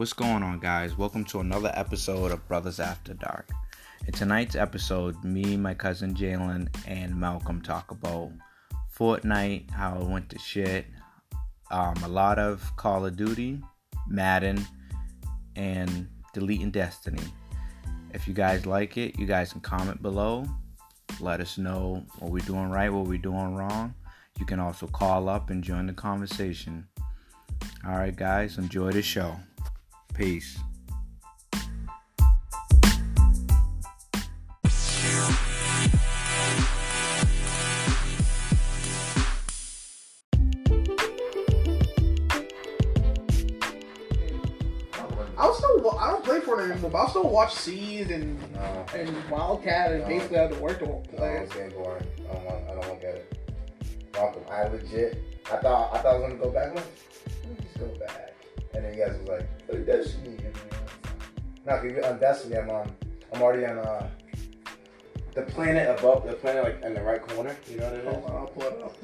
What's going on, guys? Welcome to another episode of Brothers After Dark. In tonight's episode, me, my cousin Jalen, and Malcolm talk about Fortnite, how it went to shit, um, a lot of Call of Duty, Madden, and deleting Destiny. If you guys like it, you guys can comment below. Let us know what we're doing right, what we're doing wrong. You can also call up and join the conversation. All right, guys, enjoy the show. Peace. I'll still. I don't play Fortnite anymore, but I'll still watch Seed and No, and Wildcat and No. basically have to work to no, play. it's getting boring. I don't want. I don't want to get it. Malcolm, I legit. I thought. I thought I was gonna go back. Let me just go back. And then you guys was like, play Destiny. And then, No, cause on Destiny, I'm um, I'm already on uh, the planet above the planet, like in the right corner. You know what it is? Hold on, I'll pull it up.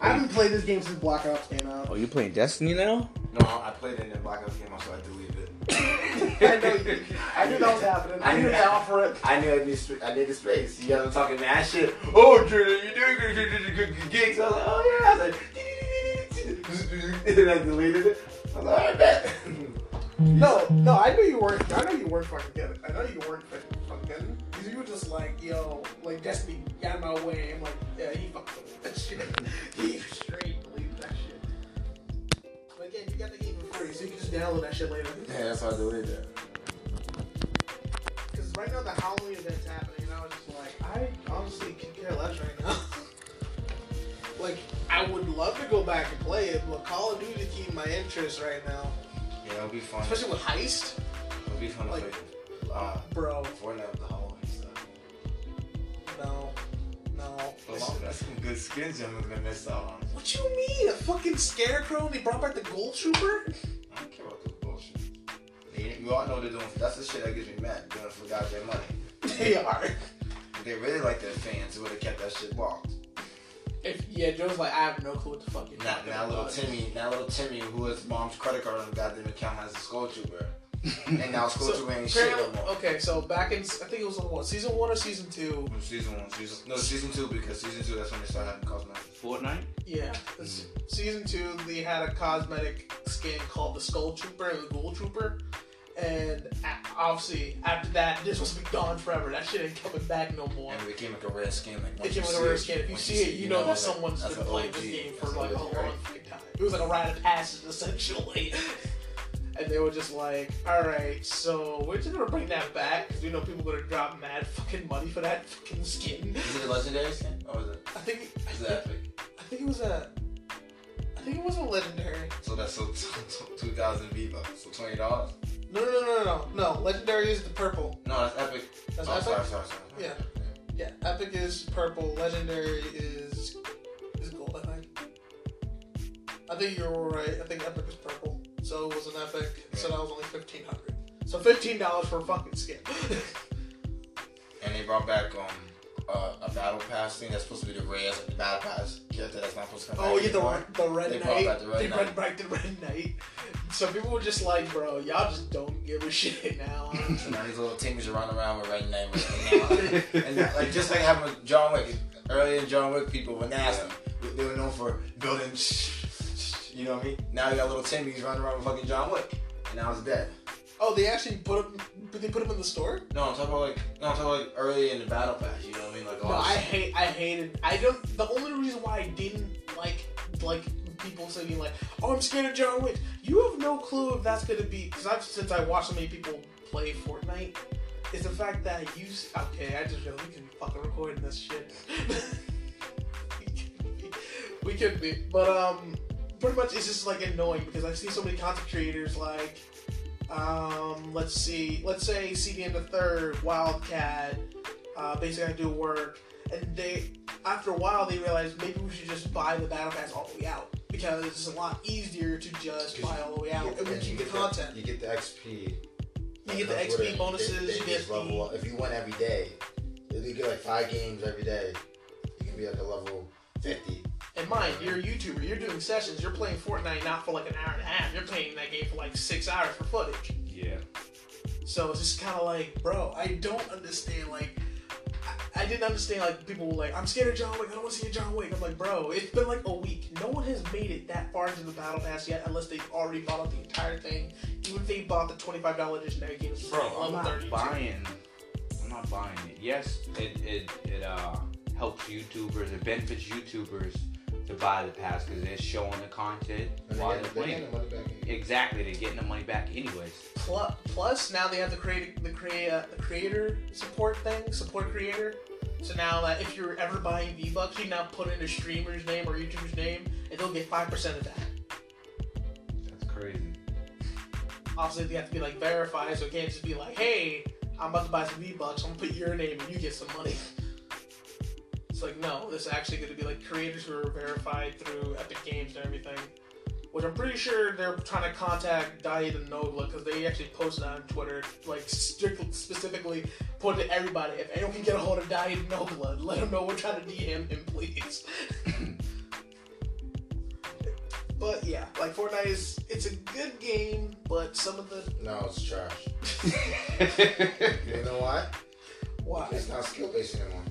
I haven't played this game since Black Ops came out. Oh, you playing Destiny now? No, I played it in the Black Ops game, so I deleted it. I know. You, I knew that was happening. I knew that offer it. I knew I need, sp- I needed space. You guys were talking mad shit. Oh, Jordan, you doing good, good, good, good, good gigs. I was like, oh yeah. I was like, and I deleted it. I like, bet. No, no, I knew you weren't. I know you weren't fucking good. I know you weren't fucking fucking good. Because you were just like, yo, like Destiny got in my way. I'm like, yeah, he fucked up with that shit. he straight deleted that shit. But again, you got the game for free, so you can just download that shit later. Yeah, that's why I deleted it. Go back and play it, but Call of Duty keep my interest right now, Yeah, it'll be fun. especially with Heist, It'll be fun to play. Uh, bro. Fortnite with the Halloween stuff. No, no. That's some good skins I'm gonna miss out on. What you mean? A fucking scarecrow? and They brought back the Ghoul Trooper? I don't care about this bullshit. You, you all know they're doing. That's the shit that gets me mad. Doing it for goddamn money. they are. If they really like their fans, they would have kept that shit locked. If yeah, Joe's like, I have no clue what the fuck you're Now, talking now little. Timmy, now little Timmy, who has mom's credit card on the goddamn account has a skull trooper, and now skull So, trooper ain't shit no more. okay, so back in I think it was what season one or season two. Season one, season no season two because season two that's when they started having cosmetics. Fortnite? Yeah, this- mm. season two they had a cosmetic skin called the Skull Trooper and the Ghoul Trooper, and obviously after that this was be gone forever. That shit ain't coming back no more. And it became like a rare skin. Like It once came you with a it- skin. If you see it, you know that someone's been playing this game for like a long right? fucking time. It was like a rite of passage essentially. And they were just like, all right, so we're just gonna bring that back because we know people are gonna drop mad fucking money for that fucking skin. Is it a legendary skin or is it? I think, I think, epic? I think it was a, I think it was a legendary. So that's so two thousand V bucks. So twenty dollars. No, no, no, no, no, no. Legendary is the purple. No, that's epic. That's oh, epic. sorry, sorry, sorry. Yeah. Yeah, epic is purple. Legendary is is gold. I think. I think you were right. I think epic is purple. So it was an epic. So that was only fifteen hundred. So fifteen dollars for a fucking skin. And they brought back um uh, a battle pass thing that's supposed to be the rares, like the battle pass character that's not supposed to come oh yeah, the, the red They brought knight. back the Red they Knight. brought back the red knight. So people were just like, bro, y'all just don't give a shit now. So now these little teams are running around with red name right now. and like just like having with John Wick. Earlier in John Wick, people were nasty. They were known for building. You know what I mean? Now you got little Timmy's running around with fucking John Wick, and now it's dead. oh, they actually put him. They put him in the store? No, I'm talking about like no, I'm talking about like early in the battle pass. You know what I mean? Like No, I hate. I hated. I don't. The only reason why I didn't like like people saying like, "Oh, I'm scared of John Wick." You have no clue if that's gonna be because I've since I watched so many people play Fortnite. Is the fact that you okay? I just realized we can fucking recording this shit. we could be, but um, pretty much it's just like annoying because I see so many content creators like um, let's see, let's say CDNThe3rd, Wildcat, uh, BasicallyIDoWrk, and they, after a while, they realize maybe we should just buy the battle pass all the way out because it's a lot easier to just buy all the way out and we keep the content. you get the XP. You get the XP it. bonuses, They- they you get just level the- up. If you win every day, you get like five games every day. You can be like a level fifty. And mind, you're a YouTuber. You're doing sessions. You're playing Fortnite not for like an hour and a half. You're playing that game for like six hours for footage. Yeah. So it's just kind of like, bro, I don't understand. Like, I, I didn't understand. Like, people were like, I'm scared of John Wick. I don't want to see a John Wick. I'm like, bro, it's been like a week. No one has made it that far into the battle pass yet, unless they've already bought out the entire thing. Even if they bought the twenty-five dollar edition legendary games, Bro, I'm not 11.32. buying. I'm not buying it. Yes, it it it uh helps YouTubers. It benefits YouTubers to buy the pass because they're showing the content And while they they're playing. the money back. in. Exactly, they're getting the money back anyways. Plus, plus now they have the create the create uh, the creator support thing, support creator. So now that if you're ever buying V Bucks, you now put in a streamer's name or YouTuber's name, and they'll get five percent of that. That's crazy. Obviously, they have to be like verified, so it can't just be like, "Hey, I'm about to buy some V Bucks. I'm gonna put your name and you get some money." It's like no, this is actually going to be like creators who are verified through Epic Games and everything. Which I'm pretty sure they're trying to contact Daithi De Nogla because they actually posted on Twitter, like strictly specifically put to everybody. If anyone can get a hold of Daithi De Nogla, let them know we're trying to DM him, please. but yeah, like Fortnite is it's a good game, but some of the No, it's trash. You know why? why It's not skill based anymore.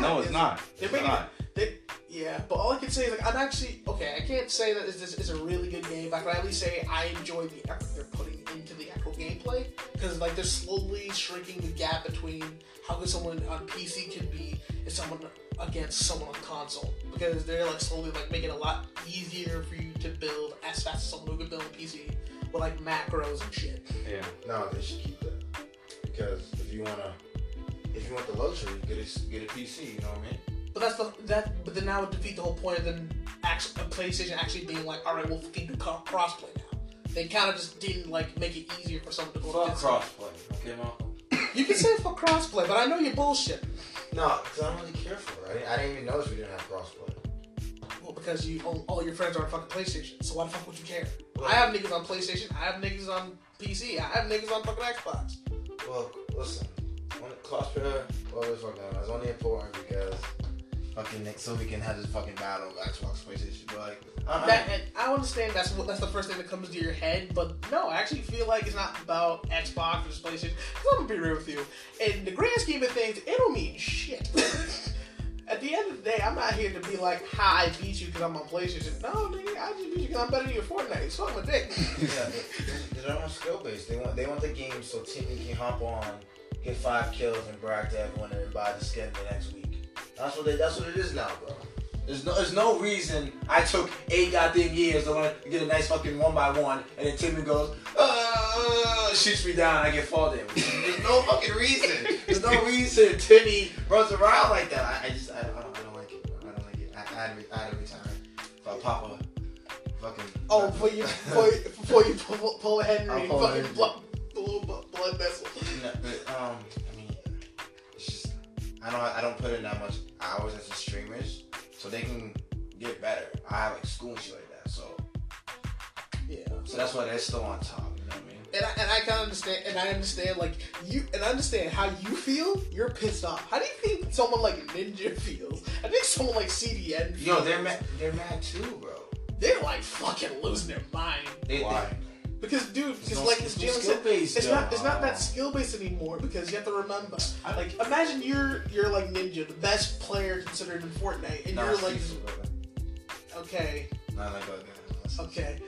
No, it's not. They're It's making not. They, yeah, but all I can say is like I'm actually okay. I can't say that this is a really good game, but I can at least say I enjoy the effort they're putting into the actual gameplay because like they're slowly shrinking the gap between how good someone on PC can be and someone against someone on console because they're like slowly like making it a lot easier for you to build as fast as someone who can build on PC with like macros and shit. Yeah. No, they should keep that because if you wanna, if you want the luxury, get a get a PC. You know what I mean? But that's the that. But then that would defeat the whole point of then actually, a PlayStation actually being like, all right, we'll fucking do crossplay now. They kind of just didn't like make it easier for someone to go. Fuck crossplay. Okay, Malcolm. You can say for crossplay, but I know you're bullshit. No, because I don't really care for it. I didn't, I didn't even notice we didn't have crossplay. Well, because you all, all your friends are on fucking PlayStation, so why the fuck would you care? Well- I have niggas on PlayStation. I have niggas on PC. I have niggas on fucking Xbox. Well, listen, crossplay, well, it's fucking, uh, it's only important because fucking Nick, so we can have this fucking battle of Xbox, PlayStation. But like, I, That, I understand that's what that's the first thing that comes to your head, but no, I actually feel like it's not about Xbox versus PlayStation. Because I'm gonna be real with you. In the grand scheme of things, it don't mean shit. At the end of the day, I'm not here to be like, "Hi, I beat you because I'm on PlayStation." No, nigga, I just beat you because I'm better than you at Fortnite. Suck my dick. yeah, they- they're on skill based. They want they want the game so Timmy can hop on, get five kills, and brag to everyone and buy the skin the next week. That's what that's what it is now, bro. There's no there's no reason I took eight goddamn years to learn to get a nice fucking one by one, and then Timmy goes, uh, shoots me down, I get fall damage. There's no fucking reason. There's no reason Timmy runs around like that. I, I just I, I, don't, I don't like it. I don't like it. I, I, had, to- I had to retire. If I pop a fucking Oh, before you before you, before you pull, pull Henry I'll pull fucking Henry. blood, blood vessel. No, but, um, I mean, it's just I don't I don't put in that much hours as a streamers, so they can get better. I have like school and shit like that, so Yeah. so that's why they're still on top. You know what I mean? And I, and I can understand, and I understand, like you, and I understand how you feel. You're pissed off. How do you think someone like Ninja feels? I think someone like CDN. Feels. Yo, they're mad. They're mad too, bro. They're like fucking losing their mind They, Why? Because, dude, because no- like as Jalen said, skill-based, it's not it's not that skill based anymore. Because you have to remember, like, imagine you're you're like Ninja, the best player considered in Fortnite, and you're like, okay, Not like. Okay.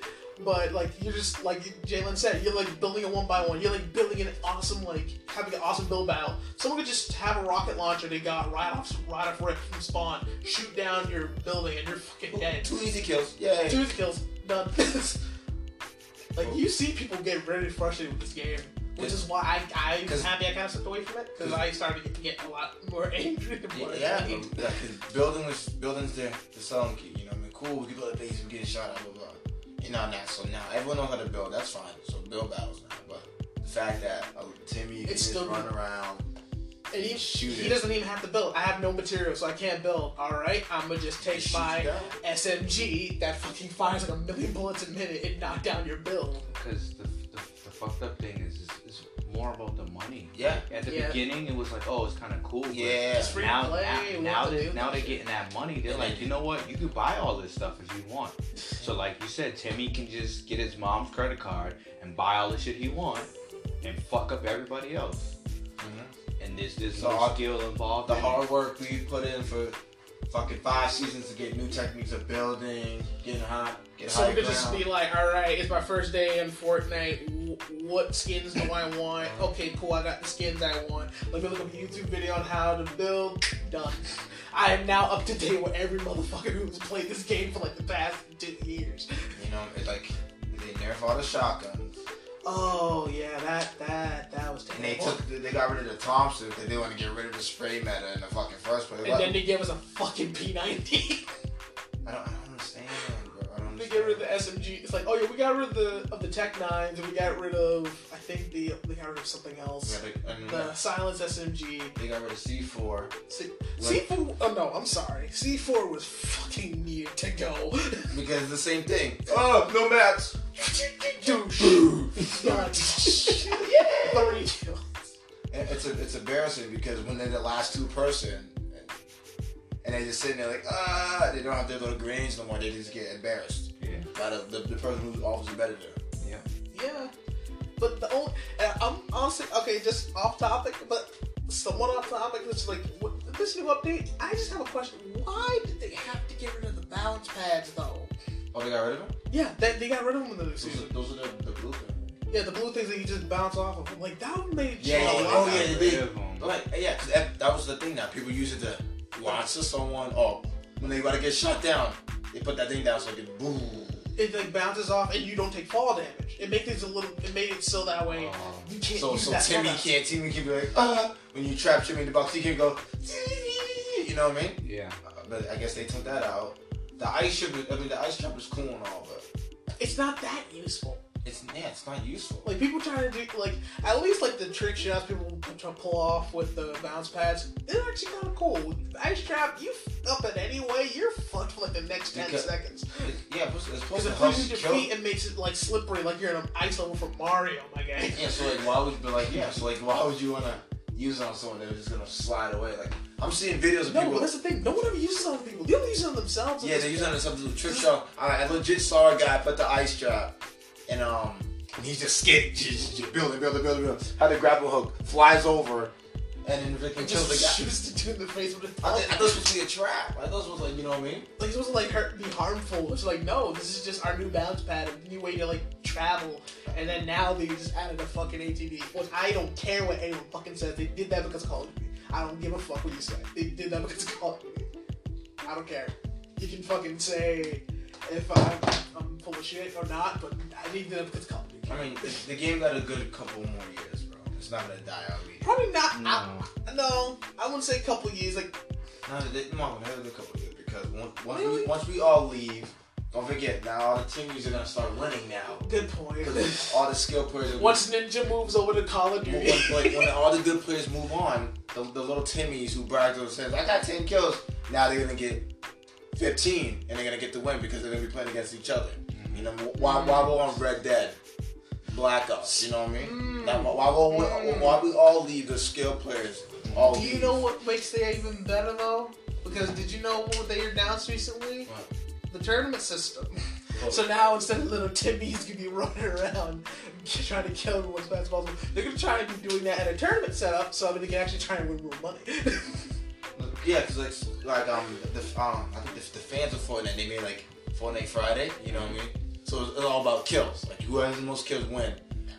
But like you're just like Jalen said, you're like building a one by one. You're like building an awesome like having an awesome build battle. Someone could just have a rocket launcher they got right off right off rip from spawn, shoot down your building, and you're fucking dead. Two easy kills. Yeah. Two kills, done. like you see people get really frustrated with this game, which is why I I'm happy I kind of stepped away from it because I started to get, a lot more angry. than Yeah, yeah, because building is building's the the selling key. You know, what I mean, cool. We can go to base, we get a shot, blah blah. blah. You know, now so now everyone knows how to build. That's fine. So build battles now. But the fact that uh, Timmy can It's just still- run around, And he, Shoot he it. doesn't even have to build. I have no material, so I can't build. All right, I'm gonna just take Shoot my down. SMG that fucking fires like a million bullets a minute and knock down your build. Because the, the, the fucked up thing is, is, is more more about the money. Yeah. At the Yeah. beginning, it was like, oh, it's kind of cool. Yeah. It's free Now, play, now, we now, want to they, do now that they're getting that money. They're And like, you know what? You can buy all this stuff if you want. So, like you said, Timmy can just get his mom's credit card and buy all the shit he wants and fuck up everybody else. Mhm. And there's there's So no all- skill involved. The in it. hard work we put in for fucking five seasons to get new techniques of building, getting hot, getting hot. So high it could just be like, all right, it's my first day in Fortnite. What skins do I want? Uh-huh. Okay, cool. I got the skins I want. Let me look up a YouTube video on how to build. Done. I am now up to date with every motherfucker who's played this game for like the past two years. You know, it's like they nerf all the shotguns, Oh yeah, that that that was and they terrible. They got rid of the Thompson because they want to get rid of the spray meta in the fucking first place. and What- then they gave us a fucking P90. I don't, I don't understand, bro. I don't they understand. get rid of the SMG. It's like, oh yeah, we got rid of the of the Tech Nines, and we got rid of I think the they got rid of something else. Yeah, they, The Silence SMG. they got rid of C4. C- C4. Oh no, I'm sorry. C4 was fucking near to go. Because it's the same thing. Oh, no mats. Douche. Three kills. It's a, it's embarrassing because when they're the last two person, and, and they just sitting there like ah, they don't have their little grenades no more. They just get embarrassed Yeah. by the, the, the person who's obviously better than. them. Yeah. But the only, and I'm honestly okay. Just off topic, but somewhat off topic. It's like what, this new update. I just have a question. Why did they have to get rid of the balance pads though? Oh, they got rid of them. Yeah, they, they got rid of them in the new season. are, those are the, the blue things. Yeah, the blue things that you just bounce off of. Like that would make Yeah, a yeah, lot oh, yeah, Got they- rid of 'em. Like yeah, 'cause that, that was the thing. Now people use it to watch someone. Oh, when they about to get shot down, they put that thing down so it can boom. It like bounces off and you don't take fall damage. It makes it a little. It made it so that way Oh. you can't So use so that Timmy product. can't. Timmy can be like uh When you trap Timmy in the box, he can go. You know what I mean? Yeah. Uh, But I guess they took that out. The ice trap, is- I mean, the ice trap is cool and all, but It's not that useful. It's yeah, it's not useful. Like people trying to do like at least like the trick shots people try to pull off with the bounce pads. They're actually kind of cool. Ice trap, you f- up it anyway, you're fucked for like the next ten Because- seconds. Yeah, it's supposed to it help your feet and makes it like slippery, like you're in an ice level from Mario, my guy. Yeah, so like, why would you be like, yeah, so like, why would you wanna use it on someone that was just gonna slide away? Like, I'm seeing videos of No, people. but that's the thing. No one ever uses it on people. They don't use it on themselves. Yeah, they use it something to trick shot. I, I legit saw a guy put the ice trap, and um, and he's just skidding, just, just building, building, building, building. Had the grapple hook, flies over, and then freaking And kills the guy. shoots the dude in the face with I, th- I thought it was supposed to be a trap. I thought it was like, you know what I mean? like it's supposed to like hurt, be harmful. It's like no, this is just our new bounce pad, a new way to like travel. And then now they just added a fucking ATV. Which I don't care what anyone fucking says. They did that because of Call of Duty. I don't give a fuck what you say. They did that because of Call of Duty. I don't care. You can fucking say if I'm, I'm full of shit or not, but I need that because of I mean, the, game got a good couple more years, bro. It's not gonna die out immediately. Probably not. No. I, no, I wouldn't say a couple years. Like No, they, come on, have a couple years because once, once Really? we once we all leave, don't forget now all the teams are gonna start winning now good point. all the skill players. Are Once Ninja moves over to Call of when, Duty. when, when all the good players move on, the, the little Timmies who bragged and says, "I got ten kills," now they're gonna get fifteen and they're gonna get the win because they're gonna be playing against each other. You know, why why we're on Red Dead, Black Ops. You know what I mean? Mm. Now, why, why, why we all leave the skill players? All Do you leave? know what makes it even better though? Because did you know what they announced recently? What? The tournament system. Oh. So now instead of little Timmy's gonna be running around trying to kill everyone as fast as possible, they're gonna try and be doing that in a tournament setup so that they can actually try and win more money. Yeah, cause like like um the um I think the, the fans of Fortnite they made like Fortnite Friday, you know what I mean? So it's, it's all about kills. Like who has the most kills win.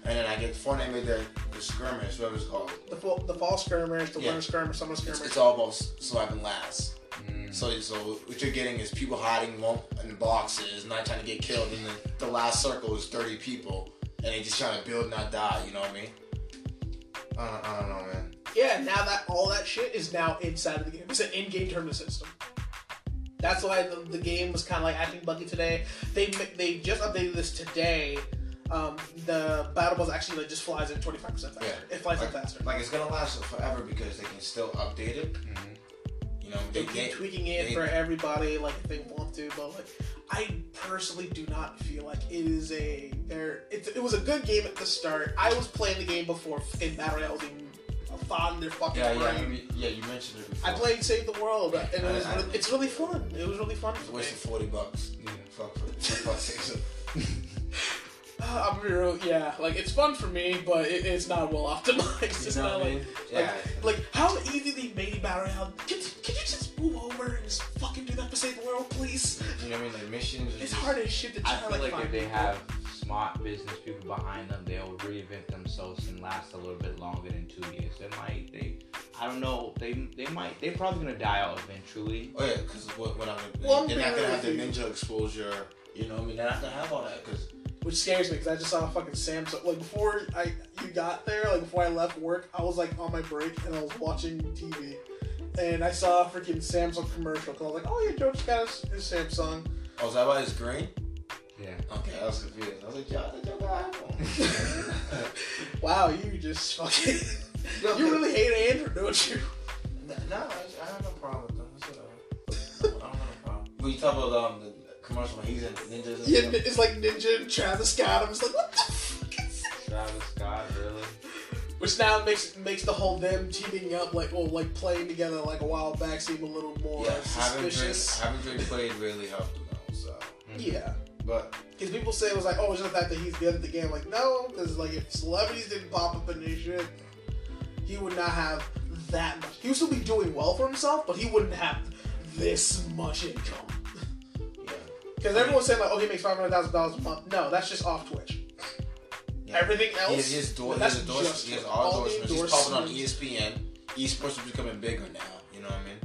And then I get Fortnite made the, the skirmish, whatever it's called. the fall, the fall skirmish, the Yeah. winter skirmish, summer It's, skirmish. it's all about s- swiping last. Mm. So so what you're getting is people hiding mo- in boxes, not trying to get killed, and then the last circle is 30 people, and they just trying to build, not die. You know what I mean? I don't, I don't know, man. Yeah, now that all that shit is now inside of the game. It's an in-game tournament system. That's why the, the game was kind of like acting buggy today. They they just updated this today. Um, the battle bus actually like just flies at twenty five percent faster. Yeah. It flies in Like, faster. like it's gonna last forever because they can still update it. Mhm. You know, They they, keep they, tweaking it they- for everybody, like if they want to, but like I personally do not feel like it is a there. It, it was a good game at the start. I was playing the game before in Battle Royale was even in their fucking yeah, yeah, I yeah. You mentioned it. Before. I played Save the World, and it was I- really, it's really fun. It was really fun It's for a waste of forty bucks. Yeah, fuck for sake. Uh, I'm real, yeah. Like it's fun for me, but it, it's not well optimized. It's You know not what I like, mean? Yeah. like like how easy they made Battle Royale. Can, can you just move over and just fucking do that for Save the World, please? You know what I mean? Like missions. It's just- hard as shit to try I to feel like, like if they people. have smart business people behind them, they'll reinvent themselves and last a little bit longer than two years. They might, they, I don't know, they they might, they're probably gonna die out eventually. Oh yeah, because what when I'm, Well, I'm they're not gonna have the ninja exposure. You know what I mean? They're not gonna have all that because which scares me because I just saw a fucking Samsung. Like before I you got there, like before I left work, I was like on my break and I was watching TV, and I saw a freaking Samsung commercial. Cause I was like, oh yeah, George got his, his Samsung. oh, is that why it's green? Yeah. Okay, I was confused. I was like, Joe, did Joe got iPhone? Wow, you just fucking. Yo, you really hate Android, don't you? No, I, I have no problem with them. That's whatever. I don't have no problem. But you talk about um, the commercial when he's in ninjas. Yeah, stuff. it's like Ninja and Travis Scott. I'm just like, what the fuck is that? Travis Scott, really? Which now makes makes the whole them teaming up, like well, like playing together like a while back, seem a little more yeah, having Drake, suspicious. having Drake played really helped them out. So, Yeah. But Because people say it was like, oh, it's just the fact that he's good at the game. Like, no, because like if celebrities didn't pop up in this shit, he would not have that much. He would still be doing well for himself, but he wouldn't have this much income. yeah, Because everyone's saying like, oh, he makes five hundred thousand dollars a month. No, that's just off Twitch. yeah. Everything He else, has, he has, door, he that's has, endorse, he has all endorsements. He's popping on. ESPN. Esports is becoming bigger now. You know what I mean?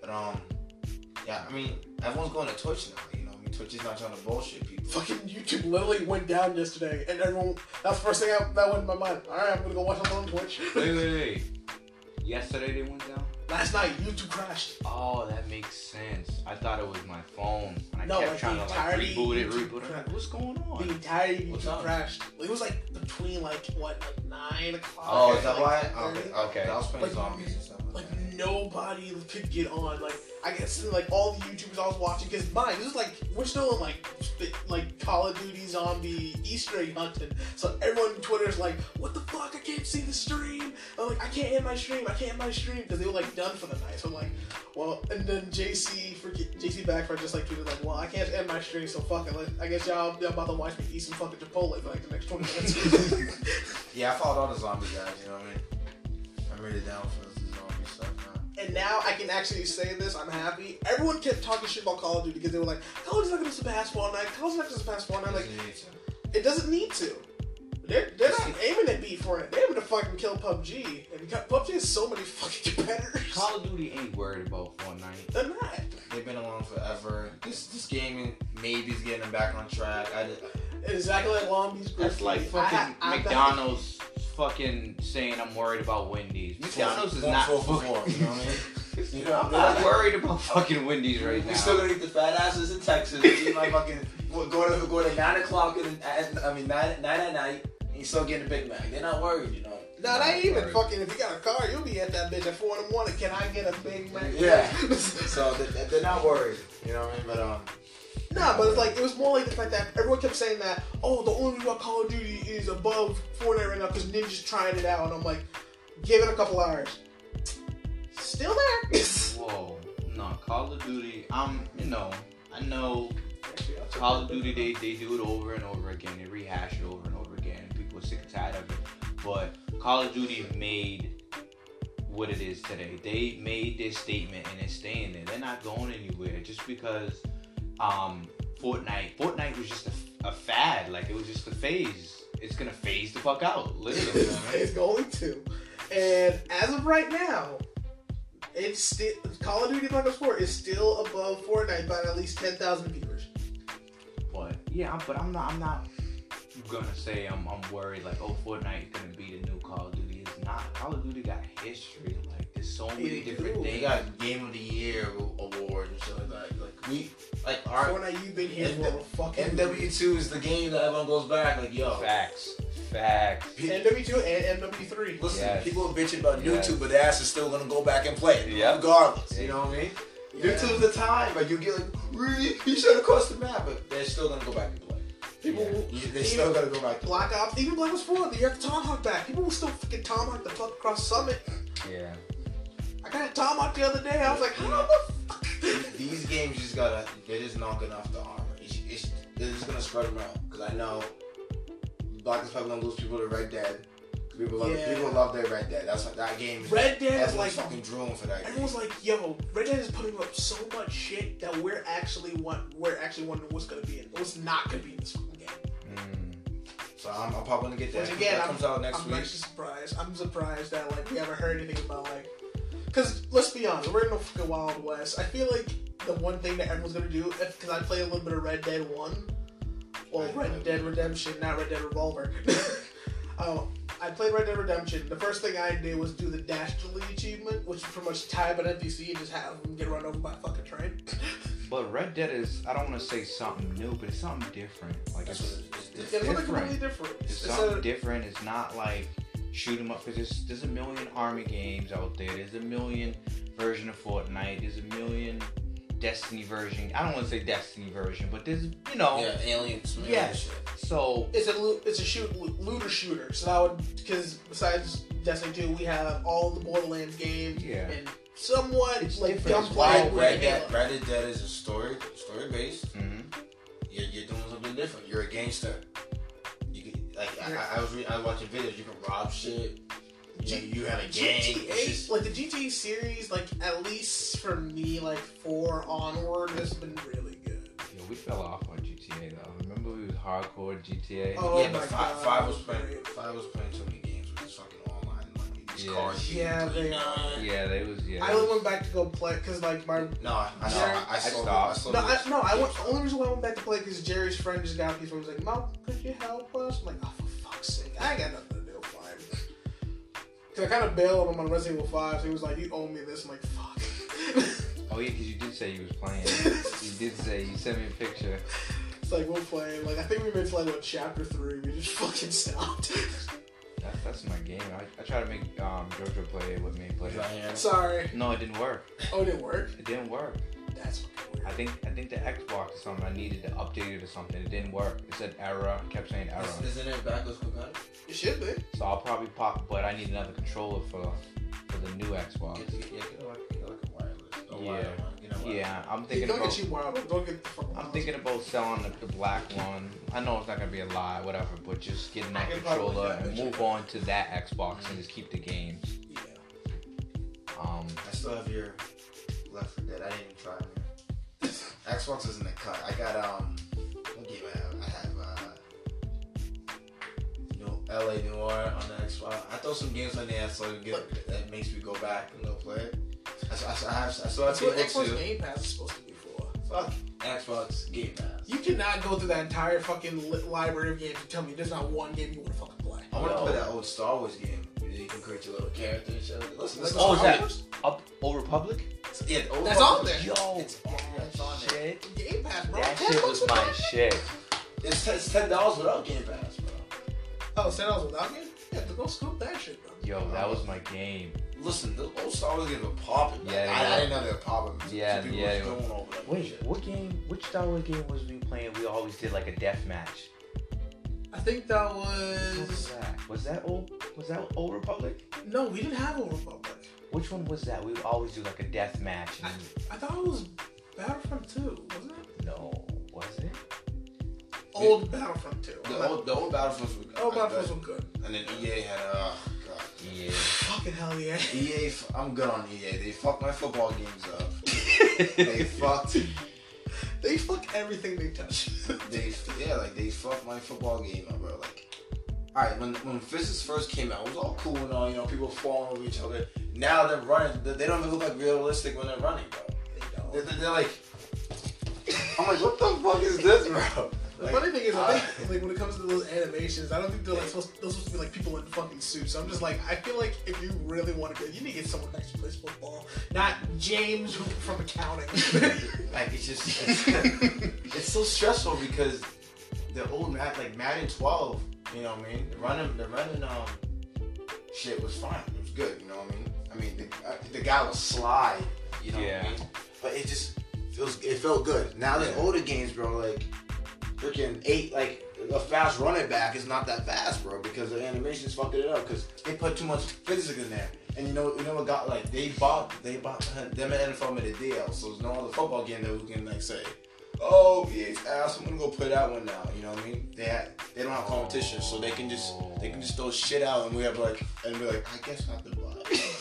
But um, yeah, I mean, everyone's going to Twitch now. You know, Twitch is not trying to bullshit people. fucking YouTube literally went down yesterday, and everyone. That's the first thing I, that went in my mind. All right, I'm gonna go watch it on Twitch. Wait, wait, wait. Yesterday they went down? Last night, YouTube crashed. Oh, that makes sense. I thought it was my phone. And I No, kept like trying the to like reboot it, reboot it. Like. What's going on? The entire YouTube crashed. It was like between like what, like nine o'clock. Oh, is that like, why? Okay, Okay. I was playing zombies and stuff. Like nobody could get on. Like I guess like all the YouTubers I was watching, because mine this is like we're still in like like Call of Duty zombie Easter egg hunting. So everyone on Twitter is like, "What the fuck? I can't see the stream. I'm like, I can't end my stream. I can't end my stream because they were like done for the night. So I'm like, well, and then JC for JC Backfire just like tweeted like, well, I can't end my stream, so fuck it. Like, I guess y'all y'all about to watch me eat some fucking Chipotle for like the next twenty minutes. yeah, I followed all the zombie guys. You know what I mean? I'm really down for And now I can actually say this. I'm happy. Everyone kept talking shit about Call of Duty because they were like, Call of Duty's not to surpass Fortnite. Call of Duty's not to surpass Fortnite. Like, Doesn't need to. it doesn't need to. They're, they're not aiming to beat Fortnite. They're aiming to fucking kill PUBG. And because PUBG has so many fucking competitors. Call of Duty ain't worried about Fortnite. They're not. They've been along forever. This this gaming maybe is getting them back on track. I did, Exactly like Long Beach That's like fucking I- I- McDonald's fucking saying I'm worried about Wendy's. McDonald's is not four for fucking. four, You know what I mean? You know, I'm not worried about fucking Wendy's right now. We now. still gonna eat the fat asses in Texas. Eat my fucking go to go to nine o'clock in the, at, I mean nine nine at night. And you still getting a Big Mac. They're not worried, you know. Nah, they even Right. fucking, if you got a car, you'll be at that bitch at 4 in the morning. Can I get a Big Mac? Yeah. So they, they're not worried, you know what I mean? But um, Nah, but it's like it was more like the fact that everyone kept saying that oh the only reason why Call of Duty is above Fortnite right now because Ninja's trying it out and I'm like give it a couple hours. Still there. Whoa, no, Call of Duty. I'm, you know, I know Call of Duty. They they do it over and over again. They rehash it over and over again. People are sick and tired of it. But Call of Duty made what it is today. They made this statement and it's staying there. They're not going anywhere just because um Fortnite. Fortnite was just a, a fad. Like it was just a phase. It's gonna phase the fuck out, literally. it's going to. And as of right now, it's still Call of Duty Black Ops 4 is still above Fortnite by at least ten thousand viewers. But yeah, but I'm not. I'm not gonna say I'm. I'm worried. Like, oh, Fortnite's gonna be the new Call of Duty. It's not. Call of Duty got history. Like, there's so many They different do. they got Game of the Year award and shit like that. Like we, like our Fortnite, you've been here And for the- a fucking MW2 is the game that everyone goes back like, yo, Facts. Facts. MW2 and MW3. Listen, Yes. people are bitching about Yes. YouTube, but their ass is still gonna go back and play it, Yep. regardless. You know what I mean? Yeah. YouTube's the time, but you get like, really? You should have crossed the map, but they're still gonna go back and play. People Yeah. will, You- They're even still gonna go back to Black Ops, even Black Ops 4, you have to tomahawk back. People will still fucking tomahawk the fuck across Summit. Yeah. I got a tomahawk the other day. I was like, how the fuck? These games just gotta, they're just knocking off the armor. It's, it's, they're just gonna spread them out. Because I know Black is probably gonna lose people to Red Dead. People love, Yeah. people love their Red Dead. That's what that game is. Red Dead is like fucking drooling for that game. Everyone's like, "Yo, Red Dead is putting up so much shit that we're actually want, we're actually wondering what's gonna be in, what's not gonna be in this fucking game." Mm. So I'm, I'm probably gonna get that. Which again, that I'm, comes out next I'm week. actually surprised. I'm surprised that like we haven't heard anything about like, because let's be honest, we're in the fucking Wild West. I feel like the one thing that everyone's gonna do, because I played a little bit of Red Dead One, well, Red Dead Redemption, not Red Dead Revolver. oh, I played Red Dead Redemption. The first thing I did was do the Dastardly achievement, which is pretty much type an NPC and just have them get run over by a fucking train. But Red Dead is, I don't want to say something new, but it's something different. Like, it's. It's it's something different. it's It's something different. It's not like shoot 'em up because there's, there's a million army games out there. There's a million version of Fortnite. There's a million Destiny version. I don't want to say Destiny version, but there's, you know. Yeah, aliens. man, Yeah. shit. So, It's a loo- it's a shoot looter shooter. So that would because besides Destiny 2, we have all the Borderlands games Yeah. and somewhat It's like different. gunplay. Why with Red Dead, Red Dead is a story, story based. mhm. You're, you're doing something different. You're a gangster. You can, like I, I was re- I was watching videos. You can rob shit. You, know, you have a gang. It's GTA, just- like the GTA series, like at least for me, like four onward has been really good. Yeah, we fell off on GTA though. Remember we was hardcore GTA? Oh yeah, my but five, God, five was great. playing. Five was playing too many games with this fucking online. Like, these Yeah. cars. you Yeah, can play they now. are. Yeah, they was yeah. I went back to go play because like my No, I, I, Jerry- I, I, I sold stopped. I sold no, I, it. no, I went. The only reason why I went back to play because Jerry's friend just got a piece where he was like, "Mom, could you help us?" I'm like, "Oh, for I ain't got nothing to do. with Fine." Cause I kind of bailed him on Resident Evil Five, so he was like, "You owe me this." I'm like, "Fuck." Oh yeah, because you did say you was playing. you did say you sent me a picture. it's like we're playing. Like I think we made to like what chapter three. We just fucking stopped. That's that's my game. I, I tried to make um Jojo play it with me, but Right here. Sorry. no, it didn't work. Oh, it didn't work. It didn't work. That's fucking I think I think the Xbox or something. I needed to update it or something. It didn't work. It said error. It kept saying error. Isn't it backwards compatible? It should be. So I'll probably pop, but I need another controller for for the new Xbox. Get, get, yeah, get like, get like a wireless. A Yeah. wired one. You know what? Yeah, I'm Hey, thinking don't about. get you wild. Don't get. I'm thinking about selling the, the black one. I know it's not gonna be a lie, whatever, but just getting that I can probably controller and shit. move on to that Xbox and just keep the games. Yeah. Um, I still have your Left 4 Dead. I didn't even try it. Man. Xbox is in the cut. I got um. What game I have? I have uh. New LA Noire on the Xbox. I throw some games on there so it get, that makes me go back and go play it. I, I, I have. I still have That's what Xbox 2. Game Pass is supposed to be for. Fuck Xbox Game Pass. You cannot go through that entire fucking library of games and tell me there's not one game you want to fucking play. I want to play that old Star Wars game. You can create your little character and shit. Listen, Like listen. Oh, is that- Wars? up Old Republic. Yeah, the old That's on there. Yo, It's on, it's on there. shit. Game Pass, bro. That shit was my that? shit. It's, it's ten dollars without Game Pass, bro. Oh, ten dollars without game? Yeah, the go scoop that shit, bro. Yo, that was my game. Listen, the old Star Wars games were popping. Yeah, I, yeah. I didn't know they were popping. Yeah, People yeah, was going over that Wait, shit. what game? Which Star Wars game was we playing? We always did like a death match. I think that What was was that? Was that old? Was that Old Republic? no, we didn't have Old Republic. Which one was that? We would always do like a death match. And I thought it was Battlefront 2, wasn't it? no, was it? Old Battlefront 2. The old, the old Battlefronts were good. Old I Battlefronts were good. And then EA had, uh, God. Yeah. Fucking hell yeah. EA, I'm good on EA. They fucked my football games up. they fucked, They fuck everything they touch. they, yeah, like they fucked my football game up, bro. Like, alright, when, when physics first came out, it was all cool and all, you know, people falling over each other. Now they're running, they don't even look like realistic when they're running, bro. They don't. They're, like, I'm like, what the fuck is this, bro? The Like, funny thing is, I uh, think like when it comes to those animations, I don't think they're like supposed, they're supposed to be like people in fucking suits. So I'm just like, I feel like if you really want to you need to get someone that actually plays football, not James from accounting. like it's just it's, it's so stressful because the old Mad like Madden 12 You know what I mean? The running, the running, um, shit was fine. It was good. You know what I mean? I mean, the, uh, the guy was sly, You know Yeah. what I mean? But it just feels, it felt good. Now the Yeah. older games, bro, like freaking eight, like a fast running back is not that fast, bro, because the animations fucking it up because they put too much physics in there. And you know, you know what got like they bought, they bought them and NFL made a deal, so there's no other football game that we can like say. Oh, VA's ass. I'm gonna go play that one now. You know what I mean? They had, they don't have competition, so they can just they can just throw shit out, and we have like and be like, I guess not the buy.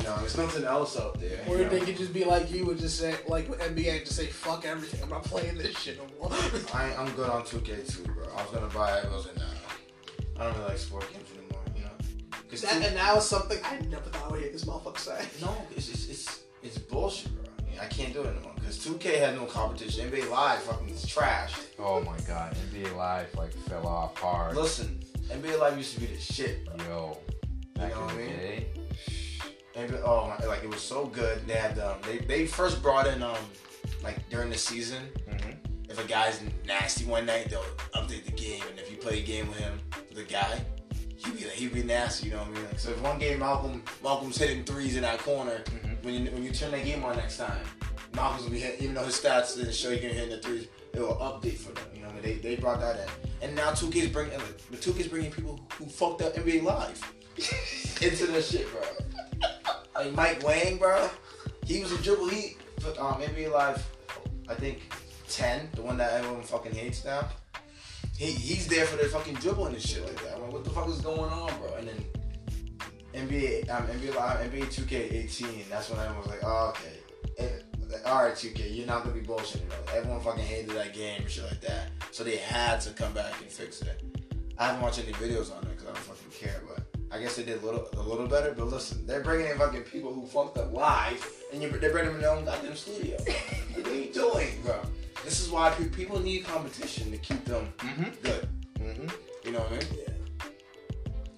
you know, there's nothing else out there. Or you know? they could just be like you and just say, like with NBA, and just say, fuck everything. I'm not playing this shit no more. I, I'm good on 2K2, bro. I was gonna buy it, but I was like, nah. I don't really like sport games anymore, you know? Cause that, two- and now was something I never thought I would hear this motherfucker say. no, it's, it's it's it's bullshit, bro. I, mean, I can't do it anymore. Cause 2K has no competition. NBA Live fucking is trash. Oh my god, NBA Live like fell off hard. Listen, NBA Live used to be the shit, bro. Yo, You back know what I in the mean? day. NBA, oh my, like it was so good. They had um, they they first brought in um, like during the season. Mhm. If a guy's nasty one night, they'll update the game, and if you play a game with him, the guy, he'd be like, he'd be nasty. You know what I mean? Like, so if one game Malcolm Malcolm's hitting threes in that corner, Mhm. when you when you turn that game on next time, Malcolm's gonna be hit, even though his stats didn't show you can hit the threes. It will update for them. You know, what I mean? they they brought that in, and now two kids bringing like, the 2K's bringing people who fucked up NBA Live into this shit, bro. Like Mike Wang, bro. He was a dribble. He um NBA Live, I think ten, the one that everyone fucking hates now. He he's there for the fucking dribbling and shit like that. I'm like, what the fuck is going on, bro? And then NBA um NBA Live NBA 2K18. That's when everyone was like, oh, okay. All right, 2K, you're not gonna be bullshitting, bro. Everyone fucking hated that game and shit like that. So they had to come back and fix it. I haven't watched any videos on it because I don't fucking care, but I guess they did a little, a little better. But listen, they're bringing in fucking people who fucked up live, and you, they're bringing them in their own goddamn studio. what are you doing, bro? This is why people need competition to keep them Mhm. good. Mhm. You know what I mean? Yeah.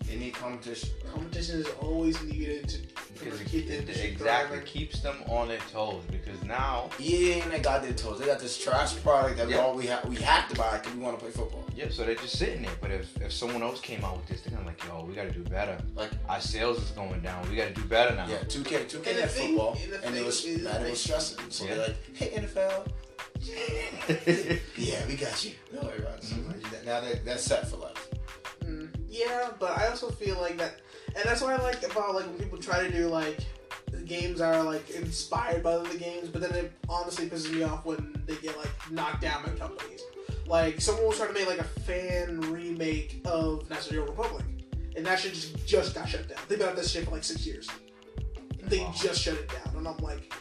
They need competition. Bro. Competition is always needed to, Because it, keep the it exactly thriving. keeps them on their toes. Because now, EA ain't they got their toes. They got this trash product that we Yeah. all we have we have to buy because we want to play football. yeah, so they're just sitting there. But if, if someone else came out with this, they're gonna like, yo, we gotta do better. Like Our sales is going down. We gotta do better now. yeah, 2K, 2K And had thing- football, and and it was is, that it was stressing. So Yeah. they're like, hey NFL, yeah, we got you. Don't worry about it. So, like, now they're, they're set for life. Mm, yeah, but I also feel like that, and that's what I like about like when people try to do like games are like inspired by other games, but then it honestly pisses me off when they get like knocked down by companies. Like someone was trying to make like a fan remake of of Republic, and that shit just just got shut down. They've been at this shit for like six years. They Wow. just shut it down, and I'm like,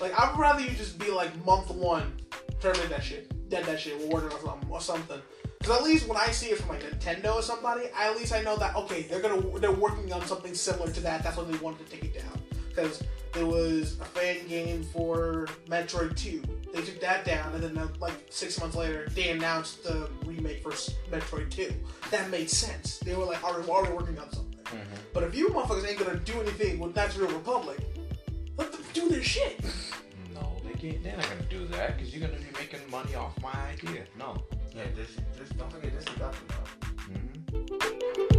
like I'd rather you just be like month one, terminate that shit, dead that shit, we're working on something or something. Because at least when I see it from like Nintendo or somebody, I, at least I know that okay, they're gonna they're working on something similar to that. That's why they wanted to take it down. Because there was a fan game for Metroid Two. They took that down, and then uh, like six months later, they announced the remake for Metroid Two. That made sense. They were like, "Are we already working on something?" Mhm. But if you motherfuckers ain't gonna do anything with Knights the Old Republic, let them do their shit. No, they can't. They're not gonna do that because you're gonna be making money off my idea. No. Yeah, just, this, don't forget this is nothing. Mhm.